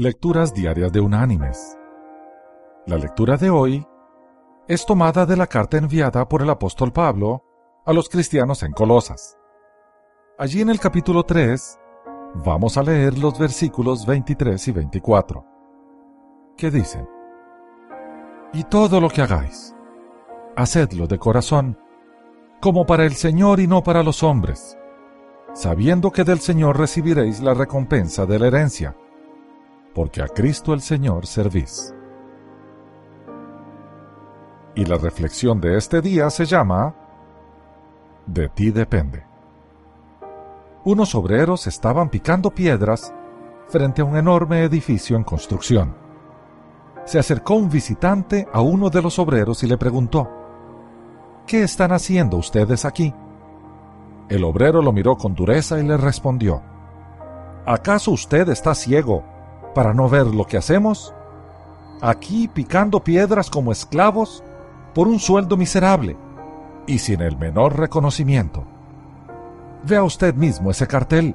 Lecturas Diarias de Unánimes. La lectura de hoy es tomada de la carta enviada por el apóstol Pablo a los cristianos en Colosas. Allí en el capítulo 3 vamos a leer los versículos 23 y 24, que dicen, Y todo lo que hagáis, hacedlo de corazón, como para el Señor y no para los hombres, sabiendo que del Señor recibiréis la recompensa de la herencia porque a Cristo el Señor servís. Y la reflexión de este día se llama De ti depende. Unos obreros estaban picando piedras frente a un enorme edificio en construcción. Se acercó un visitante a uno de los obreros y le preguntó, ¿Qué están haciendo ustedes aquí? El obrero lo miró con dureza y le respondió, ¿acaso usted está ciego para no ver lo que hacemos? Aquí picando piedras como esclavos por un sueldo miserable y sin el menor reconocimiento. Vea usted mismo ese cartel.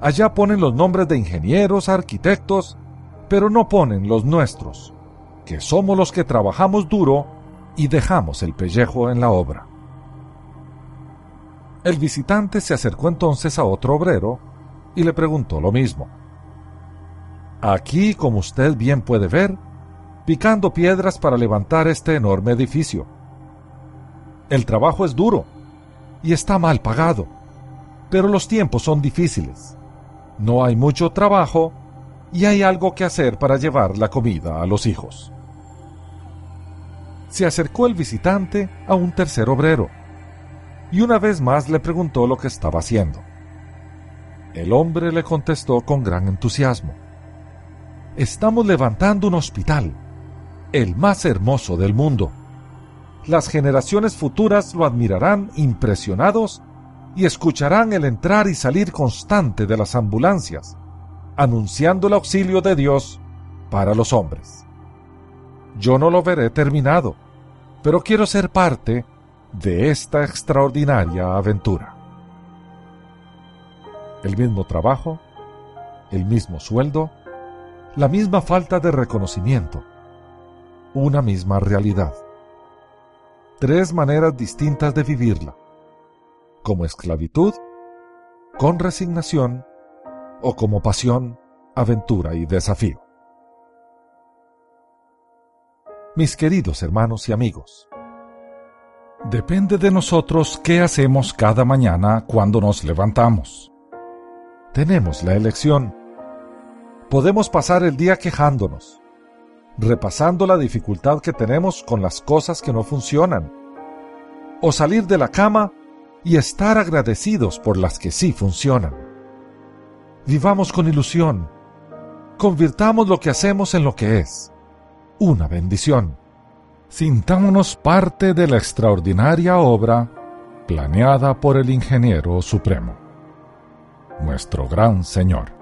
Allá ponen los nombres de ingenieros, arquitectos, pero no ponen los nuestros, que somos los que trabajamos duro y dejamos el pellejo en la obra. El visitante se acercó entonces a otro obrero y le preguntó lo mismo. Aquí, como usted bien puede ver, picando piedras para levantar este enorme edificio. El trabajo es duro y está mal pagado, pero los tiempos son difíciles. No hay mucho trabajo y hay algo que hacer para llevar la comida a los hijos. Se acercó el visitante a un tercer obrero y una vez más le preguntó lo que estaba haciendo. El hombre le contestó con gran entusiasmo estamos levantando un hospital, el más hermoso del mundo. Las generaciones futuras lo admirarán impresionados y escucharán el entrar y salir constante de las ambulancias, anunciando el auxilio de Dios para los hombres. Yo no lo veré terminado, pero quiero ser parte de esta extraordinaria aventura. El mismo trabajo, el mismo sueldo, la misma falta de reconocimiento, una misma realidad. Tres maneras distintas de vivirla, como esclavitud, con resignación o como pasión, aventura y desafío. Mis queridos hermanos y amigos, depende de nosotros qué hacemos cada mañana cuando nos levantamos. Tenemos la elección podemos pasar el día quejándonos, repasando la dificultad que tenemos con las cosas que no funcionan, o salir de la cama y estar agradecidos por las que sí funcionan. Vivamos con ilusión, convirtamos lo que hacemos en lo que es, una bendición. Sintámonos parte de la extraordinaria obra planeada por el Ingeniero Supremo, nuestro gran Señor.